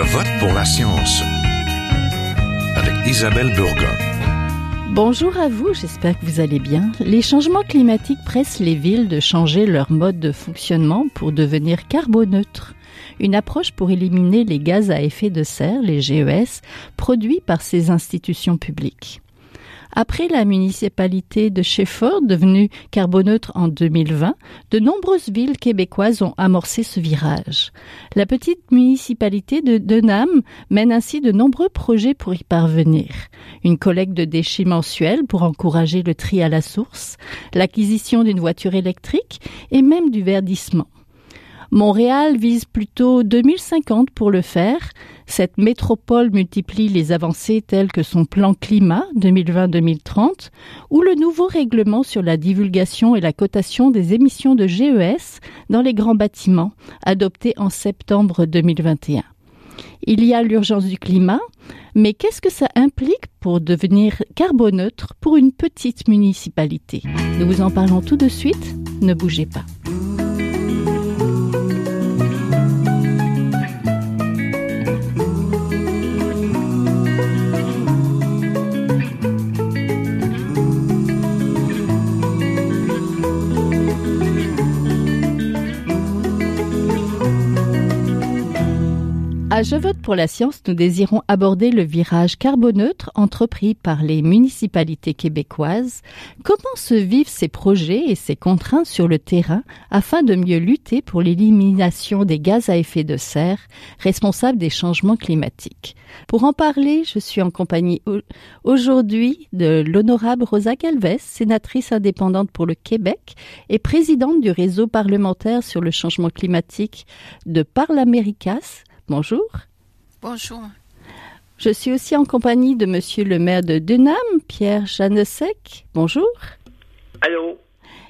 Je vote pour la science avec Isabelle Burgon. Bonjour à vous, j'espère que vous allez bien. Les changements climatiques pressent les villes de changer leur mode de fonctionnement pour devenir carboneutres. Une approche pour éliminer les gaz à effet de serre, les GES, produits par ces institutions publiques. Après la municipalité de Shefford, devenue carboneutre en 2020, de nombreuses villes québécoises ont amorcé ce virage. La petite municipalité de Denham mène ainsi de nombreux projets pour y parvenir. Une collecte de déchets mensuels pour encourager le tri à la source, l'acquisition d'une voiture électrique et même du verdissement. Montréal vise plutôt 2050 pour le faire. Cette métropole multiplie les avancées telles que son plan climat 2020-2030 ou le nouveau règlement sur la divulgation et la cotation des émissions de GES dans les grands bâtiments adopté en septembre 2021. Il y a l'urgence du climat, mais qu'est-ce que ça implique pour devenir carboneutre pour une petite municipalité? Nous vous en parlons tout de suite, ne bougez pas. Je vote pour la science, nous désirons aborder le virage carboneutre entrepris par les municipalités québécoises. Comment se vivent ces projets et ces contraintes sur le terrain afin de mieux lutter pour l'élimination des gaz à effet de serre responsables des changements climatiques? Pour en parler, je suis en compagnie aujourd'hui de l'honorable Rosa Galvez, sénatrice indépendante pour le Québec et présidente du réseau parlementaire sur le changement climatique de Parlaméricas, Bonjour. Bonjour. Je suis aussi en compagnie de Monsieur le maire de Denham, Pierre Janesec. Bonjour. Allô.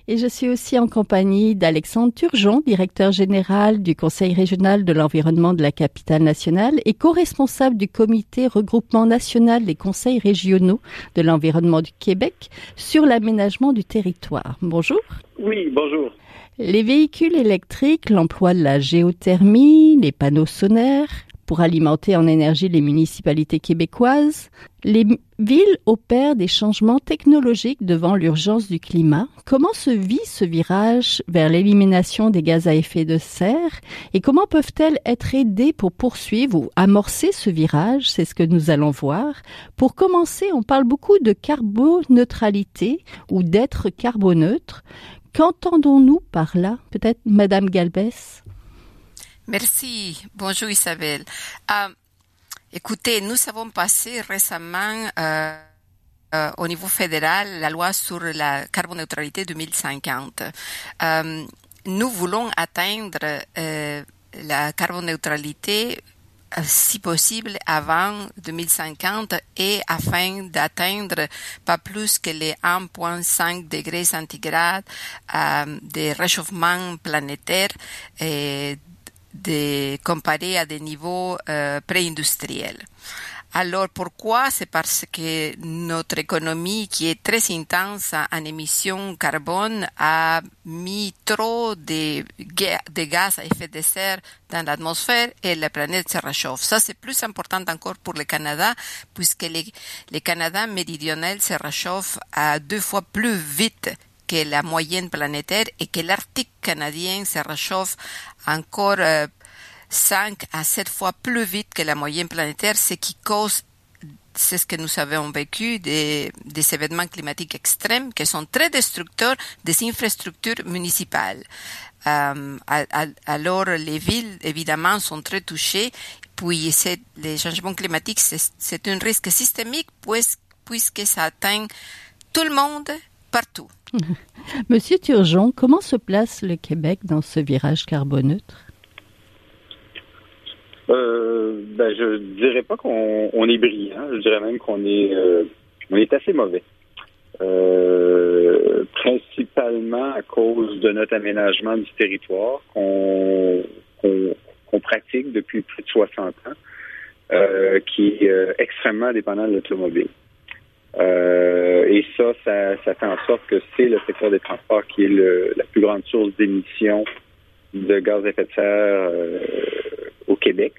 Et je suis aussi en compagnie d'Alexandre Turgeon, directeur général du Conseil régional de l'environnement de la capitale nationale et co-responsable du comité regroupement national des conseils régionaux de l'environnement du Québec sur l'aménagement du territoire. Bonjour. Oui, bonjour. Les véhicules électriques, l'emploi de la géothermie, les panneaux solaires pour alimenter en énergie les municipalités québécoises, les villes opèrent des changements technologiques devant l'urgence du climat. Comment se vit ce virage vers l'élimination des gaz à effet de serre et comment peuvent-elles être aidées pour poursuivre ou amorcer ce virage? C'est ce que nous allons voir. Pour commencer, on parle beaucoup de carboneutralité ou d'être carboneutre. Qu'entendons-nous par là Peut-être Madame Galbès? Merci. Bonjour Isabelle. Euh, écoutez, nous avons passé récemment euh, euh, au niveau fédéral la loi sur la carboneutralité 2050. nous voulons atteindre la carboneutralité si possible avant 2050 et afin d'atteindre pas plus que les 1,5 degrés centigrades euh, de réchauffement planétaire et de comparer à des niveaux euh, préindustriels. Alors pourquoi? C'est parce que notre économie, qui est très intense en émissions carbone, a mis trop de, gaz à effet de serre dans l'atmosphère et la planète se réchauffe. Ça, c'est plus important encore pour le Canada, puisque le Canada méridional se réchauffe à deux fois plus vite que la moyenne planétaire et que l'Arctique canadien se réchauffe encore euh, 5 à 7 fois plus vite que la moyenne planétaire, ce qui cause c'est ce que nous avons vécu des, événements climatiques extrêmes qui sont très destructeurs des infrastructures municipales. Euh, alors les villes évidemment sont très touchées, puis les changements climatiques c'est un risque systémique puisque ça atteint tout le monde partout. Monsieur Turgeon, comment se place le Québec dans ce virage carboneutre? Euh, ben, je dirais pas qu'on on est brillant. Je dirais même qu'on est, euh, assez mauvais. Euh, principalement à cause de notre aménagement du territoire qu'on pratique depuis plus de 60 ans, euh, qui est extrêmement dépendant de l'automobile. Et ça, ça, ça, fait en sorte que c'est le secteur des transports qui est le, la plus grande source d'émissions de gaz à effet de serre au Québec.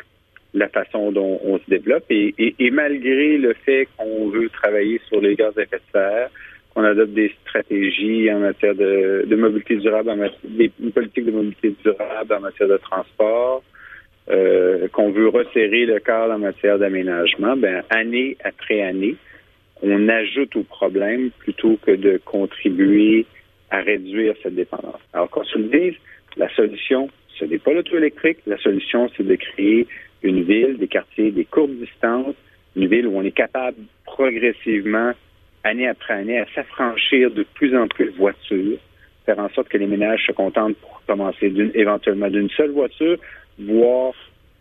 la façon dont on se développe. Et, malgré le fait qu'on veut travailler sur les gaz à effet de serre, qu'on adopte des stratégies en matière de, mobilité durable, en matière, une politique de mobilité durable en matière de transport, euh, qu'on veut resserrer le cadre en matière d'aménagement, ben année après année, on ajoute au problème plutôt que de contribuer à réduire cette dépendance. Alors qu'on se le dise, la solution, ce n'est pas l'auto électrique. La solution, c'est de créer une ville, des quartiers, des courtes distances, une ville où on est capable progressivement, année après année, à s'affranchir de plus en plus de voitures, faire en sorte que les ménages se contentent pour commencer éventuellement d'une seule voiture, voire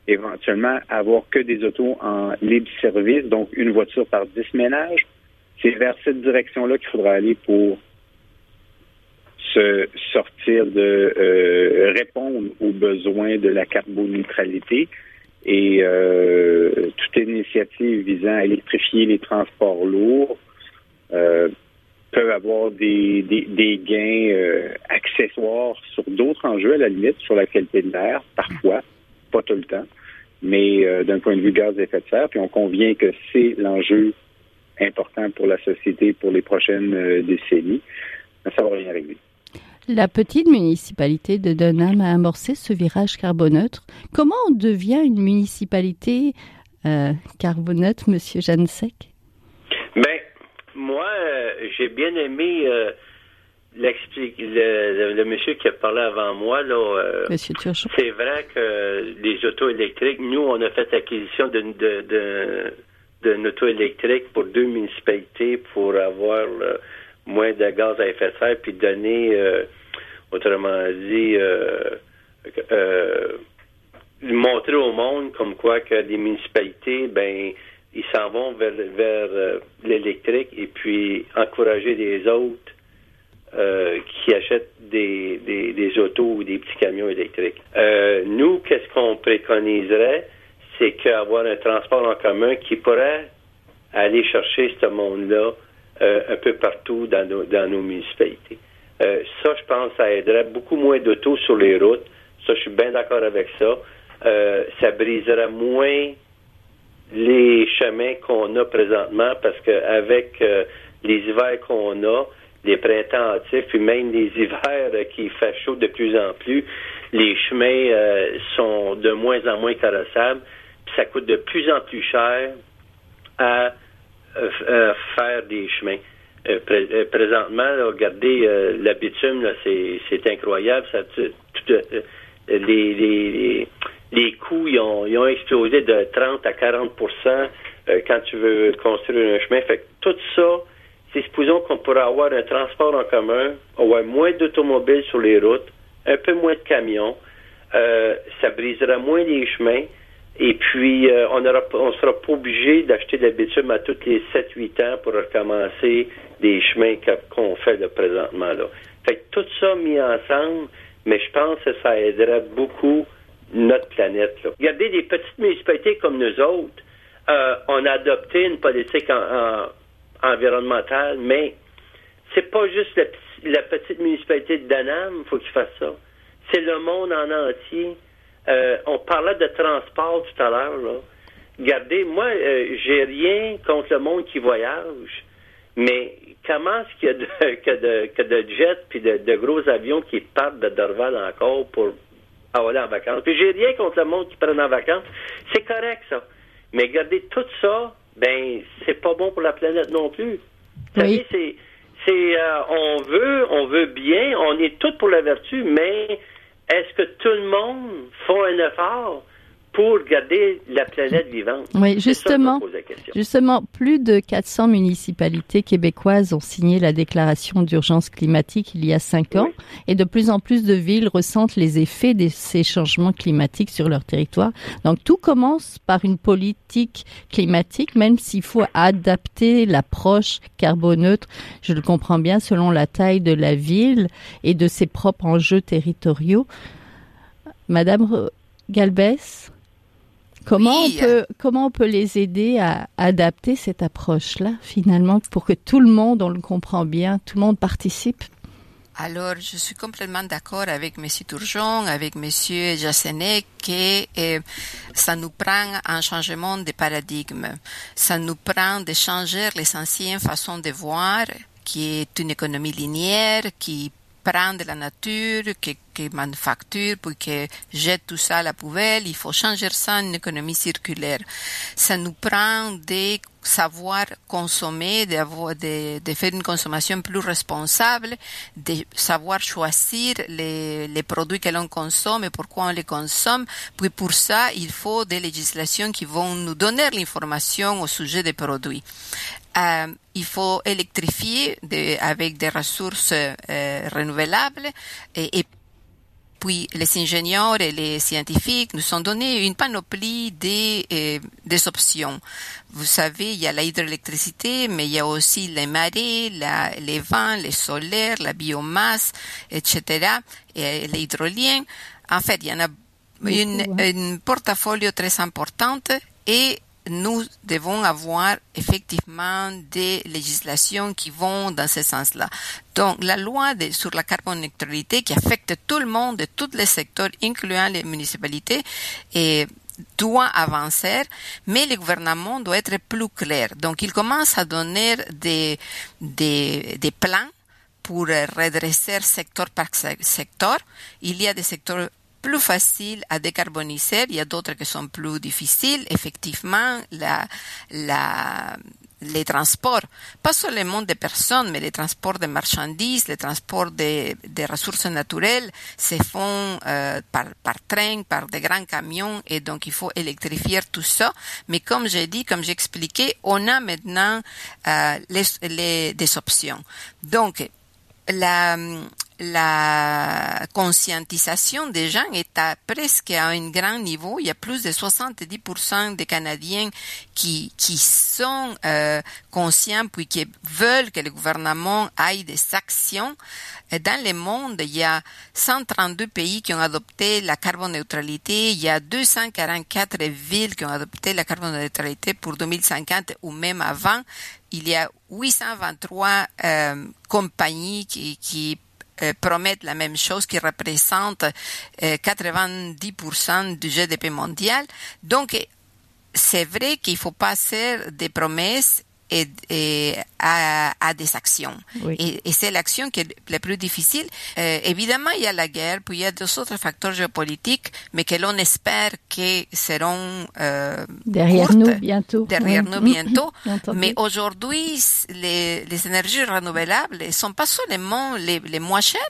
éventuellement avoir que des autos en libre service, donc une voiture par dix ménages. C'est vers cette direction-là qu'il faudra aller pour se sortir de euh, répondre aux besoins de la carboneutralité et euh, toute initiative visant à électrifier les transports lourds euh, peut avoir des, des, gains accessoires sur d'autres enjeux à la limite, sur la qualité de l'air, parfois, pas tout le temps, mais d'un point de vue gaz à effet de serre, puis on convient que c'est l'enjeu important pour la société pour les prochaines décennies, ça va rien régler. La petite municipalité de Dunham a amorcé ce virage carboneutre. Comment on devient une municipalité euh, carboneutre, Monsieur Jansek Ben, moi, euh, j'ai bien aimé euh, le, monsieur qui a parlé avant moi. Là, monsieur C'est vrai que les autos électriques, nous, on a fait l'acquisition d'une de, de, auto électrique pour deux municipalités pour avoir moins de gaz à effet de serre puis donner autrement dit, euh, euh, montrer au monde comme quoi que les municipalités, ben, ils s'en vont vers, vers euh, l'électrique et puis encourager les autres qui achètent des, des, autos ou des petits camions électriques. nous, qu'est-ce qu'on préconiserait? C'est qu'avoir un transport en commun qui pourrait aller chercher ce monde-là un peu partout dans nos, dans nos municipalités. Euh, ça, je pense, ça aiderait beaucoup moins d'autos sur les routes. Ça, je suis bien d'accord avec ça. Euh, ça briserait moins les chemins qu'on a présentement parce qu'avec euh, les hivers qu'on a, les printemps hâtifs, puis même les hivers qui fait chaud de plus en plus, les chemins sont de moins en moins carrossables, puis ça coûte de plus en plus cher à faire des chemins. Euh, euh, présentement, regardez, euh, la bitume, c'est incroyable. Les, les, les, coûts ils ont, explosé de 30 à 40% quand tu veux construire un chemin. Fait que tout ça, c'est supposons qu'on pourrait avoir un transport en commun, avoir moins d'automobiles sur les routes, un peu moins de camions, ça brisera moins les chemins. Et puis, on ne on sera pas obligé d'acheter de la bitume à tous les 7-8 ans pour recommencer des chemins qu'on fait de présentement là. Fait que tout ça mis ensemble, mais je pense que ça aiderait beaucoup notre planète. Là. Regardez des petites municipalités comme nous autres, euh, on a adopté une politique environnementale, mais c'est pas juste la, petite municipalité de Danam, faut qu'ils fassent ça. C'est le monde en entier. Euh, on parlait de transport tout à l'heure. Là. Regardez, moi, euh, j'ai rien contre le monde qui voyage, mais comment est-ce qu'il y a de, que, de, de jets puis de, gros avions qui partent de Dorval encore pour aller en vacances? Puis j'ai rien contre le monde qui prend en vacances. C'est correct, ça. Mais regardez, tout ça, ben, c'est pas bon pour la planète non plus. Vous savez, c'est, c'est, euh, on veut, on veut bien, on est tous pour la vertu, mais est-ce que tout le monde fait un effort pour garder la planète vivante. Oui, justement, justement, plus de 400 municipalités québécoises ont signé la déclaration d'urgence climatique il y a cinq ans, et de plus en plus de villes ressentent les effets de ces changements climatiques sur leur territoire. Donc tout commence par une politique climatique, même s'il faut adapter l'approche carboneutre, je le comprends bien, selon la taille de la ville et de ses propres enjeux territoriaux. Madame Galbès Comment, on peut, comment on peut les aider à adapter cette approche-là, finalement, pour que tout le monde, on le comprend bien, tout le monde participe? Alors, je suis complètement d'accord avec M. Turgeon, avec M. Jassenet, que euh, ça nous prend un changement de paradigme. Ça nous prend de changer les anciennes façons de voir, qui est une économie linéaire, qui prend de la nature, qui, qui manufacture, puis qui jette tout ça à la poubelle. Il faut changer ça en économie circulaire. Ça nous prend de savoir consommer, de, de, de, faire une consommation plus responsable, de savoir choisir les, les produits que l'on consomme et pourquoi on les consomme. Puis pour ça, il faut des législations qui vont nous donner l'information au sujet des produits. Euh, il faut électrifier de, avec des ressources euh, renouvelables et, et puis les ingénieurs et les scientifiques nous ont donné une panoplie des, euh, des options. Vous savez, il y a la hydroélectricité, mais il y a aussi les marées, la, les vents, les solaires, la biomasse, etc., et l'hydrolien. En fait, il y en a une, une portfolio très importante et nous devons avoir effectivement des législations qui vont dans ce sens-là. Donc, la loi sur la carboneutralité qui affecte tout le monde, tous les secteurs, incluant les municipalités, doit avancer, mais le gouvernement doit être plus clair. Donc, il commence à donner des plans pour redresser secteur par secteur. Il y a des secteurs plus facile à décarboniser, il y a d'autres qui sont plus difficiles. Effectivement, la, la, les transports, pas seulement des personnes, mais les transports de marchandises, les transports des de ressources naturelles se font euh, par, par train, par des grands camions, et donc il faut électrifier tout ça. Mais comme j'ai dit, comme j'ai expliqué, on a maintenant euh, les, les, des options. Donc, la, la conscientisation des gens est à presque à un grand niveau. Il y a plus de 70% des Canadiens qui, qui sont euh, conscients puis qui veulent que le gouvernement aille des actions. Dans le monde, il y a 132 pays qui ont adopté la carboneutralité. Il y a 244 villes qui ont adopté la carboneutralité pour 2050 ou même avant. Il y a 823 euh, compagnies qui, qui euh, promettent la même chose, qui représente euh, 90% du GDP mondial. Donc, c'est vrai qu'il faut pas faire des promesses et, et à, à, des actions. Oui. Et, et c'est l'action qui est la plus difficile. Euh, évidemment, il y a la guerre, puis il y a d'autres autres facteurs géopolitiques, mais que l'on espère que seront euh, derrière courtes, nous bientôt. Derrière oui. nous bientôt. Mais aujourd'hui, les, les énergies renouvelables ne sont pas seulement les, les moins chères,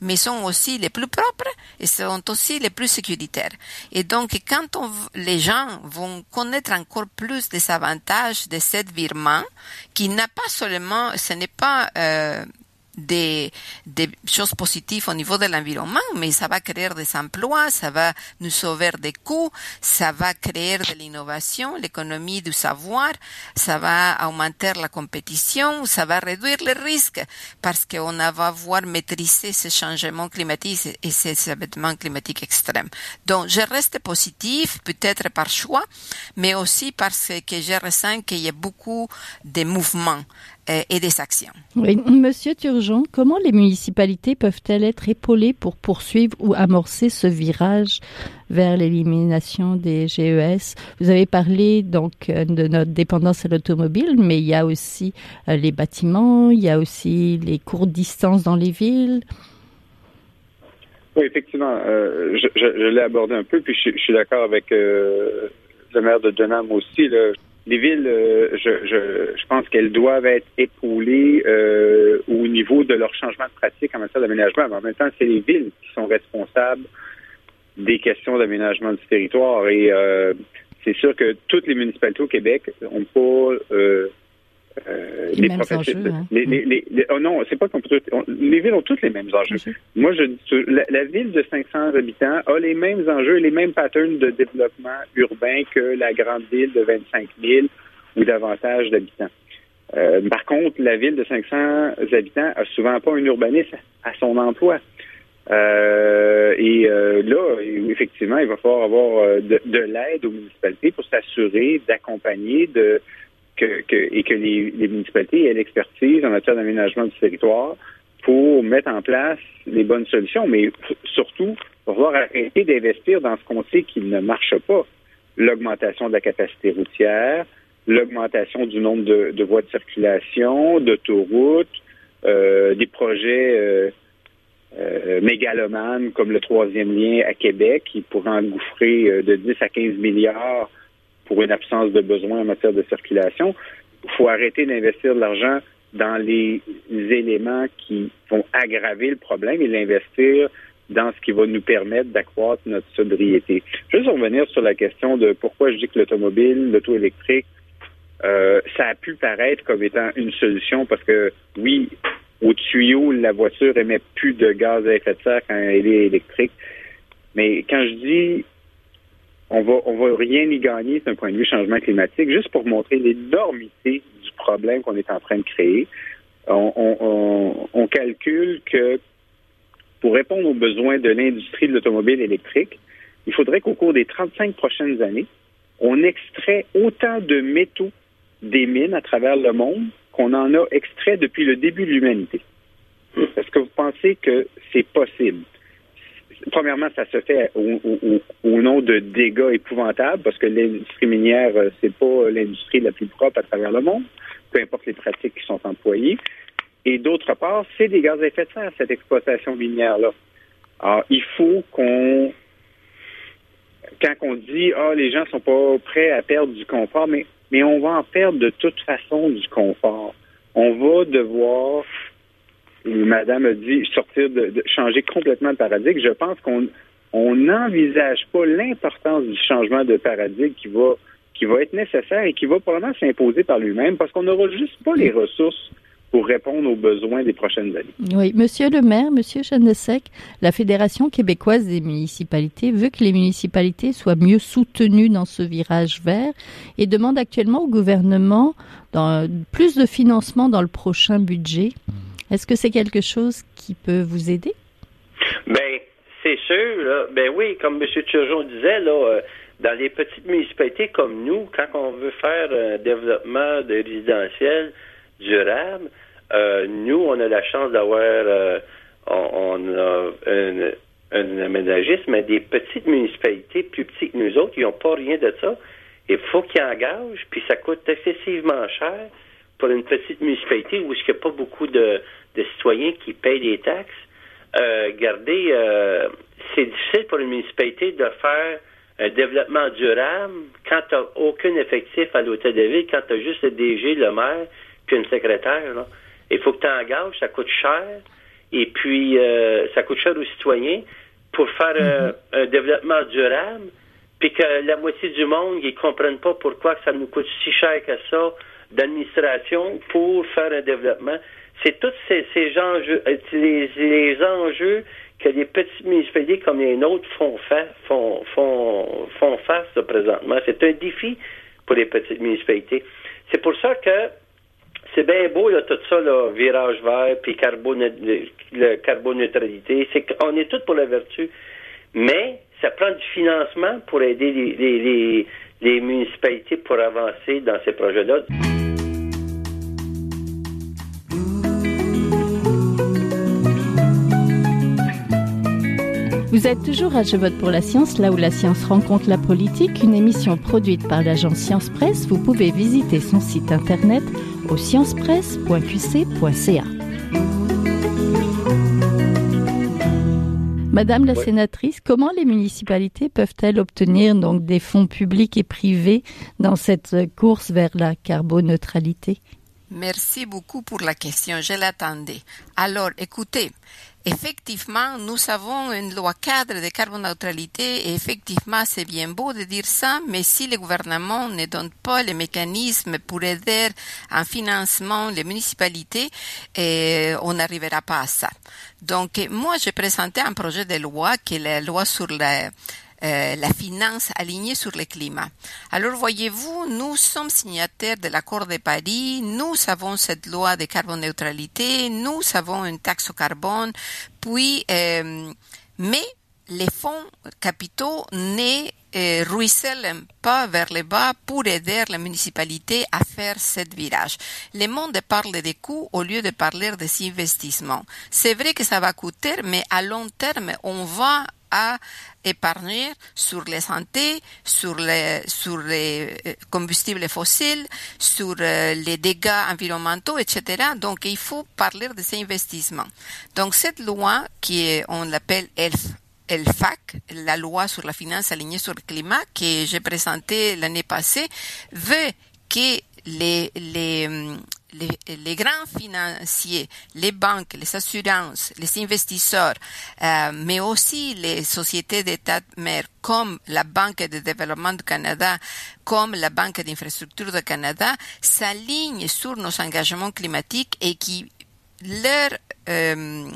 mais sont aussi les plus propres et sont aussi les plus sécuritaires. Et donc, quand on, les gens vont connaître encore plus des avantages de cette virement, qui n'a pas seulement, ce n'est pas euh, des, des choses positives au niveau de l'environnement, mais ça va créer des emplois, ça va nous sauver des coûts, ça va créer de l'innovation, l'économie du savoir, ça va augmenter la compétition, ça va réduire les risques parce qu'on va voir maîtriser ces changements climatiques et ces événements climatiques extrêmes. Donc, je reste positif, peut-être par choix, mais aussi parce que je ressens qu'il y a beaucoup de mouvements et des actions. Oui. Monsieur Turgeon, comment les municipalités peuvent-elles être épaulées pour poursuivre ou amorcer ce virage vers l'élimination des GES Vous avez parlé donc euh, de notre dépendance à l'automobile, mais il y a aussi euh, les bâtiments, il y a aussi les courtes distances dans les villes. Oui, effectivement, euh, je, je, je l'ai abordé un peu, puis je, je suis d'accord avec euh, le maire de Denham aussi. Là. Les villes, euh, je, je, je pense qu'elles doivent être épaulées euh, au niveau de leur changement de pratique en matière d'aménagement. Mais en même temps, c'est les villes qui sont responsables des questions d'aménagement du territoire. Et euh, c'est sûr que toutes les municipalités au Québec n'ont pas euh, les, mêmes enjeux. Hein. Les, les, les, oh non, c'est pas les villes ont toutes les mêmes enjeux. Okay. Moi, je la, la, ville de 500 habitants a les mêmes enjeux, les mêmes patterns de développement urbain que la grande ville de 25 000 ou davantage d'habitants. Euh, par contre, la ville de 500 habitants a souvent pas un urbaniste à son emploi. Euh, et euh, là, effectivement, il va falloir avoir de, de l'aide aux municipalités pour s'assurer d'accompagner, de et que les, municipalités aient l'expertise en matière d'aménagement du territoire pour mettre en place les bonnes solutions, mais surtout pour pouvoir arrêter d'investir dans ce qu'on sait qui ne marche pas. L'augmentation de la capacité routière, l'augmentation du nombre de, voies de circulation, d'autoroutes, euh, des projets euh, euh, mégalomanes comme le troisième lien à Québec qui pourrait engouffrer de 10 à 15 milliards pour une absence de besoin en matière de circulation. Il faut arrêter d'investir de l'argent dans les éléments qui vont aggraver le problème et l'investir dans ce qui va nous permettre d'accroître notre sobriété. Juste revenir sur la question de pourquoi je dis que l'automobile, l'auto électrique, euh, ça a pu paraître comme étant une solution parce que oui, au tuyau, la voiture émet plus de gaz à effet de serre quand elle est électrique. Mais quand je dis on va on va rien y gagner d'un point de vue changement climatique, juste pour montrer l'énormité du problème qu'on est en train de créer. On, calcule que pour répondre aux besoins de l'industrie de l'automobile électrique, il faudrait qu'au cours des 35 prochaines années, on extrait autant de métaux des mines à travers le monde qu'on en a extrait depuis le début de l'humanité. Est-ce que vous pensez que c'est possible? Premièrement, ça se fait au, nom de dégâts épouvantables parce que l'industrie minière, euh, c'est pas l'industrie la plus propre à travers le monde, peu importe les pratiques qui sont employées. Et d'autre part, c'est des gaz à effet de serre, cette exploitation minière-là. Alors, il faut qu'on quand on dit ah les gens sont pas prêts à perdre du confort, mais mais on va en perdre de toute façon du confort. On va devoir, Madame a dit, sortir de, changer complètement de paradigme. Je pense qu'on on n'envisage pas l'importance du changement de paradigme qui va qui va être nécessaire et qui va probablement s'imposer par lui-même parce qu'on n'aura juste pas les ressources pour répondre aux besoins des prochaines années. Oui, Monsieur le maire, Monsieur Chanesec, la Fédération québécoise des municipalités veut que les municipalités soient mieux soutenues dans ce virage vert et demande actuellement au gouvernement plus de financement dans le prochain budget. Est-ce que c'est quelque chose qui peut vous aider? Ben, c'est sûr. Là. Ben oui, comme M. Turgeon disait, là, euh, dans les petites municipalités comme nous, quand on veut faire un développement de résidentiel, durable. Euh, nous, on a la chance d'avoir euh, un aménagiste, mais des petites municipalités plus petites que nous autres, ils n'ont pas rien de ça. Il faut qu'ils engagent, puis ça coûte excessivement cher pour une petite municipalité où il n'y a pas beaucoup de, de, citoyens qui payent des taxes. Euh, regardez, euh, c'est difficile pour une municipalité de faire un développement durable quand tu n'as aucun effectif à l'hôtel de ville, quand tu as juste le DG, le maire, puis une secrétaire. Là. Il faut que tu engages, ça coûte cher. Et puis, euh, ça coûte cher aux citoyens pour faire euh, mm-hmm. un développement durable, puis que la moitié du monde, ils comprennent pas pourquoi ça nous coûte si cher que ça d'administration pour faire un développement. C'est tous ces, ces enjeux, euh, les, enjeux que les petites municipalités comme les nôtres font, face, font, font, font face présentement. C'est un défi pour les petites municipalités. C'est pour ça que c'est bien beau, tout ça, là, virage vert, puis le carboneutralité. C'est qu'on est tous pour la vertu. Mais ça prend du financement pour aider les, les, les municipalités pour avancer dans ces projets-là. Vous êtes toujours à Je vote pour la science, là où la science rencontre la politique, une émission produite par l'agence Science Presse. Vous pouvez visiter son site internet au sciencepresse.qc.ca. Madame la sénatrice, comment les municipalités peuvent-elles obtenir donc des fonds publics et privés dans cette course vers la carboneutralité? Merci beaucoup pour la question, je l'attendais. Alors, écoutez, Effectivement, nous avons une loi cadre de carboneutralité et effectivement, c'est bien beau de dire ça, mais si le gouvernement ne donne pas les mécanismes pour aider en financement les municipalités, eh, on n'arrivera pas à ça. Donc, moi, j'ai présenté un projet de loi qui est la loi sur la euh, la finance alignée sur le climat. Alors voyez-vous, nous sommes signataires de l'accord de Paris, nous avons cette loi de carboneutralité, nous avons une taxe au carbone, puis, euh, mais les fonds capitaux ne euh, ruisselle pas vers le bas pour aider la municipalité à faire cette virage. Le monde parle des coûts au lieu de parler des investissements. C'est vrai que ça va coûter, mais à long terme, on va à épargner sur les santé, sur les, sur les euh, combustibles fossiles, sur euh, les dégâts environnementaux, etc. Donc, il faut parler de ces investissements. Donc, cette loi qui est, on l'appelle ELF, ELFAC, la loi sur la finance alignée sur le climat, que j'ai présentée l'année passée, veut que les, les, les, grands financiers, les banques, les assurances, les investisseurs, euh, mais aussi les sociétés d'État mères comme la Banque de développement du Canada, comme la Banque d'infrastructure du Canada, s'alignent sur nos engagements climatiques et qui leur euh,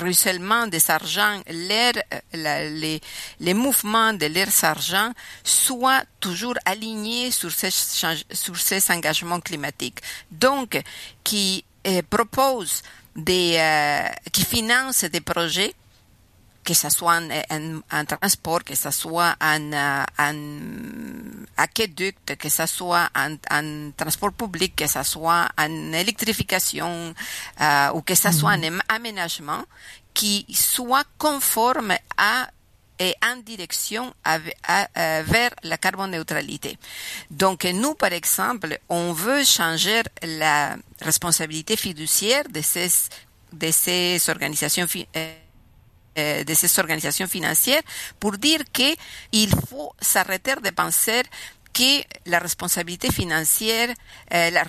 ruissellement des argent, leur, les, les mouvements de leurs argent soient toujours alignés sur ces, sur ces engagements climatiques. Donc, qui euh, propose des, euh, qui finance des projets que ce soit un, transport, que ce soit un, un aqueduc, que ce soit un, transport public, que ce soit une électrification euh, ou que ce soit un aménagement qui soit conforme à et en direction vers la carboneutralité. Donc nous, par exemple, on veut changer la responsabilité fiduciaire de ces, de ces organisations euh, euh, de ces organisations financières pour dire que il faut s'arrêter de penser que la responsabilité financière, euh, la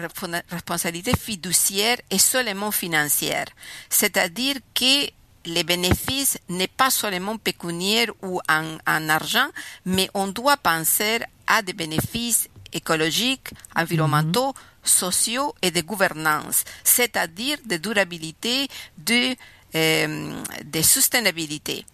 responsabilité fiduciaire est seulement financière. C'est-à-dire que les bénéfices n'est pas seulement pécuniaires ou en, en, argent, mais on doit penser à des bénéfices écologiques, environnementaux, mhm. sociaux et de gouvernance, c'est-à-dire de durabilité, de de sustainabilité.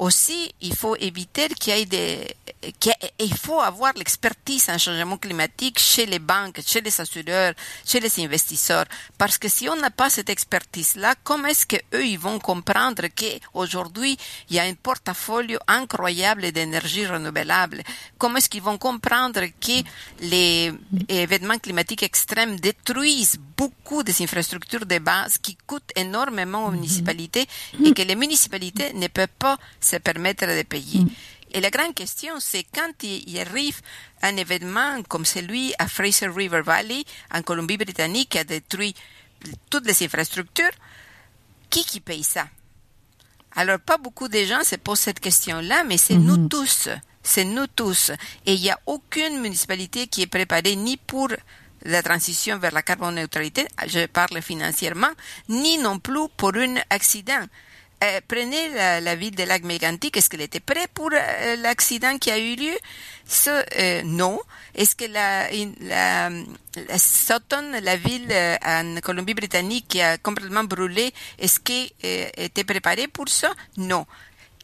Aussi, il faut éviter qu'il y ait des, qu'il faut avoir l'expertise en changement climatique chez les banques, chez les assureurs, chez les investisseurs. Parce que si on n'a pas cette expertise-là, comment est-ce qu'eux, ils vont comprendre qu'aujourd'hui, il y a un portfolio incroyable d'énergie renouvelable? Comment est-ce qu'ils vont comprendre que les événements climatiques extrêmes détruisent beaucoup des infrastructures de base qui coûtent énormément aux mhm. municipalités et que les municipalités ne peuvent pas se permettre de payer. Mm. Et la grande question, c'est quand il arrive un événement comme celui à Fraser River Valley, en Colombie-Britannique, qui a détruit toutes les infrastructures, qui qui paye ça Alors, pas beaucoup de gens se posent cette question-là, mais c'est nous mm-hmm. tous. C'est nous tous. Et il n'y a aucune municipalité qui est préparée ni pour la transition vers la carboneutralité, je parle financièrement, ni non plus pour un accident. Euh, prenez la, ville de lac mégantic, est-ce qu'elle était prête pour euh, l'accident qui a eu lieu? Ce, euh, Non. Est-ce que la, la, la Sutton, la ville en Colombie-Britannique qui a complètement brûlé, est-ce qu'elle était préparée pour ça? Non.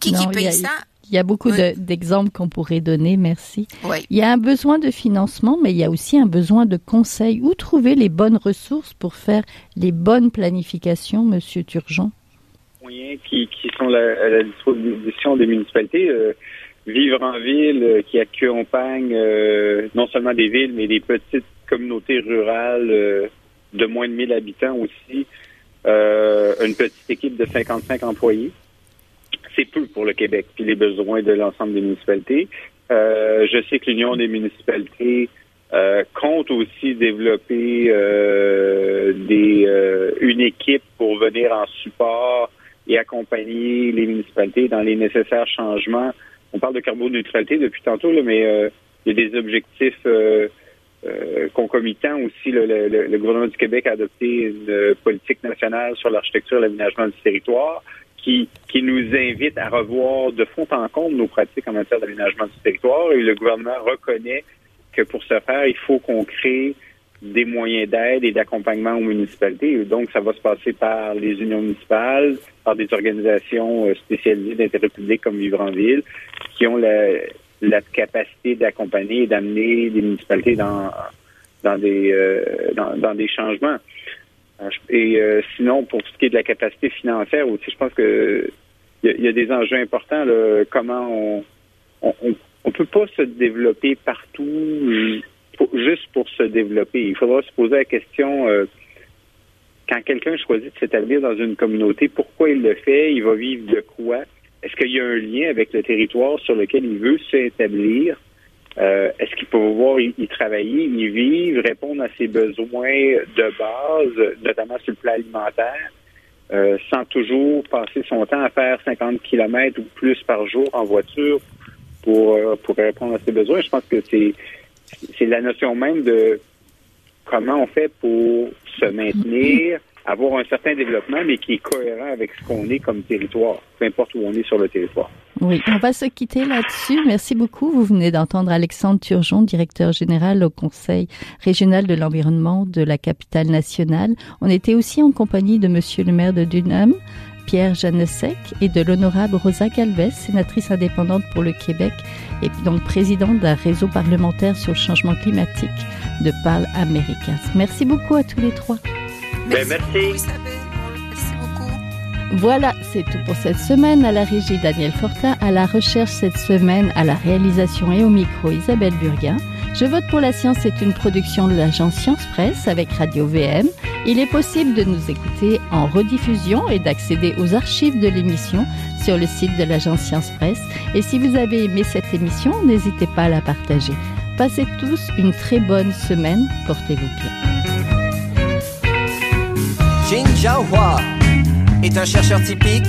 Qui, qui paye ça? il y a beaucoup d'exemples qu'on pourrait donner, merci. Il y a un besoin de financement, mais il y a aussi un besoin de conseils. Où trouver les bonnes ressources pour faire les bonnes planifications, Monsieur Turgeon? Qui, sont à la disposition des municipalités. Euh, vivre en ville, euh, qui accompagne euh, non seulement des villes, mais des petites communautés rurales de moins de 1000 habitants aussi. une petite équipe de 55 employés. C'est peu pour le Québec, puis les besoins de l'ensemble des municipalités. je sais que l'Union des municipalités compte aussi développer des une équipe pour venir en support et accompagner les municipalités dans les nécessaires changements. On parle de carboneutralité depuis tantôt, là, mais euh, il y a des objectifs euh, euh, concomitants aussi. le, gouvernement du Québec a adopté une politique nationale sur l'architecture et l'aménagement du territoire qui, qui nous invite à revoir de fond en comble nos pratiques en matière d'aménagement du territoire. Et le gouvernement reconnaît que pour ce faire, il faut qu'on crée des moyens d'aide et d'accompagnement aux municipalités. Donc, ça va se passer par les unions municipales, par des organisations euh, spécialisées d'intérêt public comme Vivre en Ville, qui ont la, la capacité d'accompagner et d'amener les municipalités dans, dans, des, euh, dans, des changements. Et euh, sinon, pour ce qui est de la capacité financière aussi, je pense que il y, a des enjeux importants. Là, comment on, on, on peut pas se développer partout juste pour se développer. Il faudra se poser la question euh, quand quelqu'un choisit de s'établir dans une communauté, pourquoi il le fait, il va vivre de quoi, est-ce qu'il y a un lien avec le territoire sur lequel il veut s'établir, euh, est-ce qu'il peut voir y, travailler, y vivre, répondre à ses besoins de base, notamment sur le plan alimentaire, euh, sans toujours passer son temps à faire 50 kilomètres ou plus par jour en voiture pour, pour répondre à ses besoins? Je pense que c'est c'est la notion même de comment on fait pour se maintenir, avoir un certain développement, mais qui est cohérent avec ce qu'on est comme territoire, peu importe où on est sur le territoire. Oui, on va se quitter là-dessus. Merci beaucoup. Vous venez d'entendre Alexandre Turgeon, directeur général au Conseil régional de l'environnement de la capitale nationale. On était aussi en compagnie de Monsieur le maire de Dunham, Pierre Jeannesec et de l'honorable Rosa Galvez, sénatrice indépendante pour le Québec et donc présidente d'un réseau parlementaire sur le changement climatique de Parle Americas. Merci beaucoup à tous les trois. Ben, merci. Voilà, c'est tout pour cette semaine. À la régie Daniel Fortin, à la recherche cette semaine, à la réalisation et au micro Isabelle Burguin. Je vote pour la science est une production de l'agence Science Presse avec Radio VM. Il est possible de nous écouter en rediffusion et d'accéder aux archives de l'émission sur le site de l'agence Science Presse. Et si vous avez aimé cette émission, n'hésitez pas à la partager. Passez tous une très bonne semaine. Portez-vous bien. Est un chercheur typique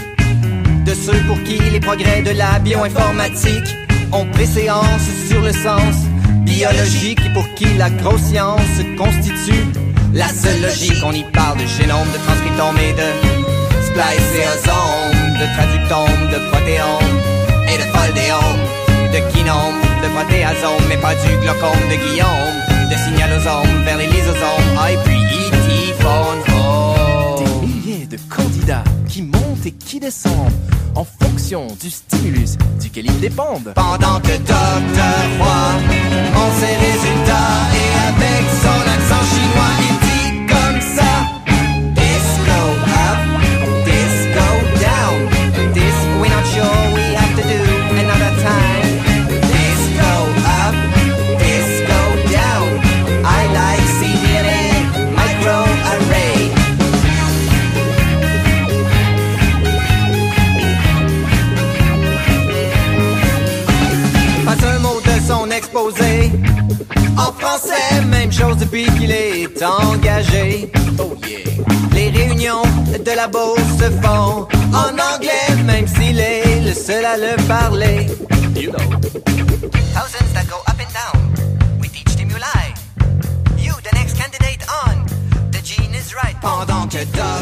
de ceux pour qui les progrès de la bioinformatique ont préséance sur le sens biologique et pour qui la grosse science constitue la seule logique. On y parle de génome, de transcriptome et de spliceosome, de traductome, de protéome et de foldéome, de kinome, de protéasome, mais pas du glaucome de Guillaume, de signalosome vers les lysosomes, ah, et puis E.T. Des milliers de candidats qui montent qui descendent en fonction du stimulus duquel ils dépendent. Pendant que Docteur Roy en ses résultats et avec son accent chinois, il get done.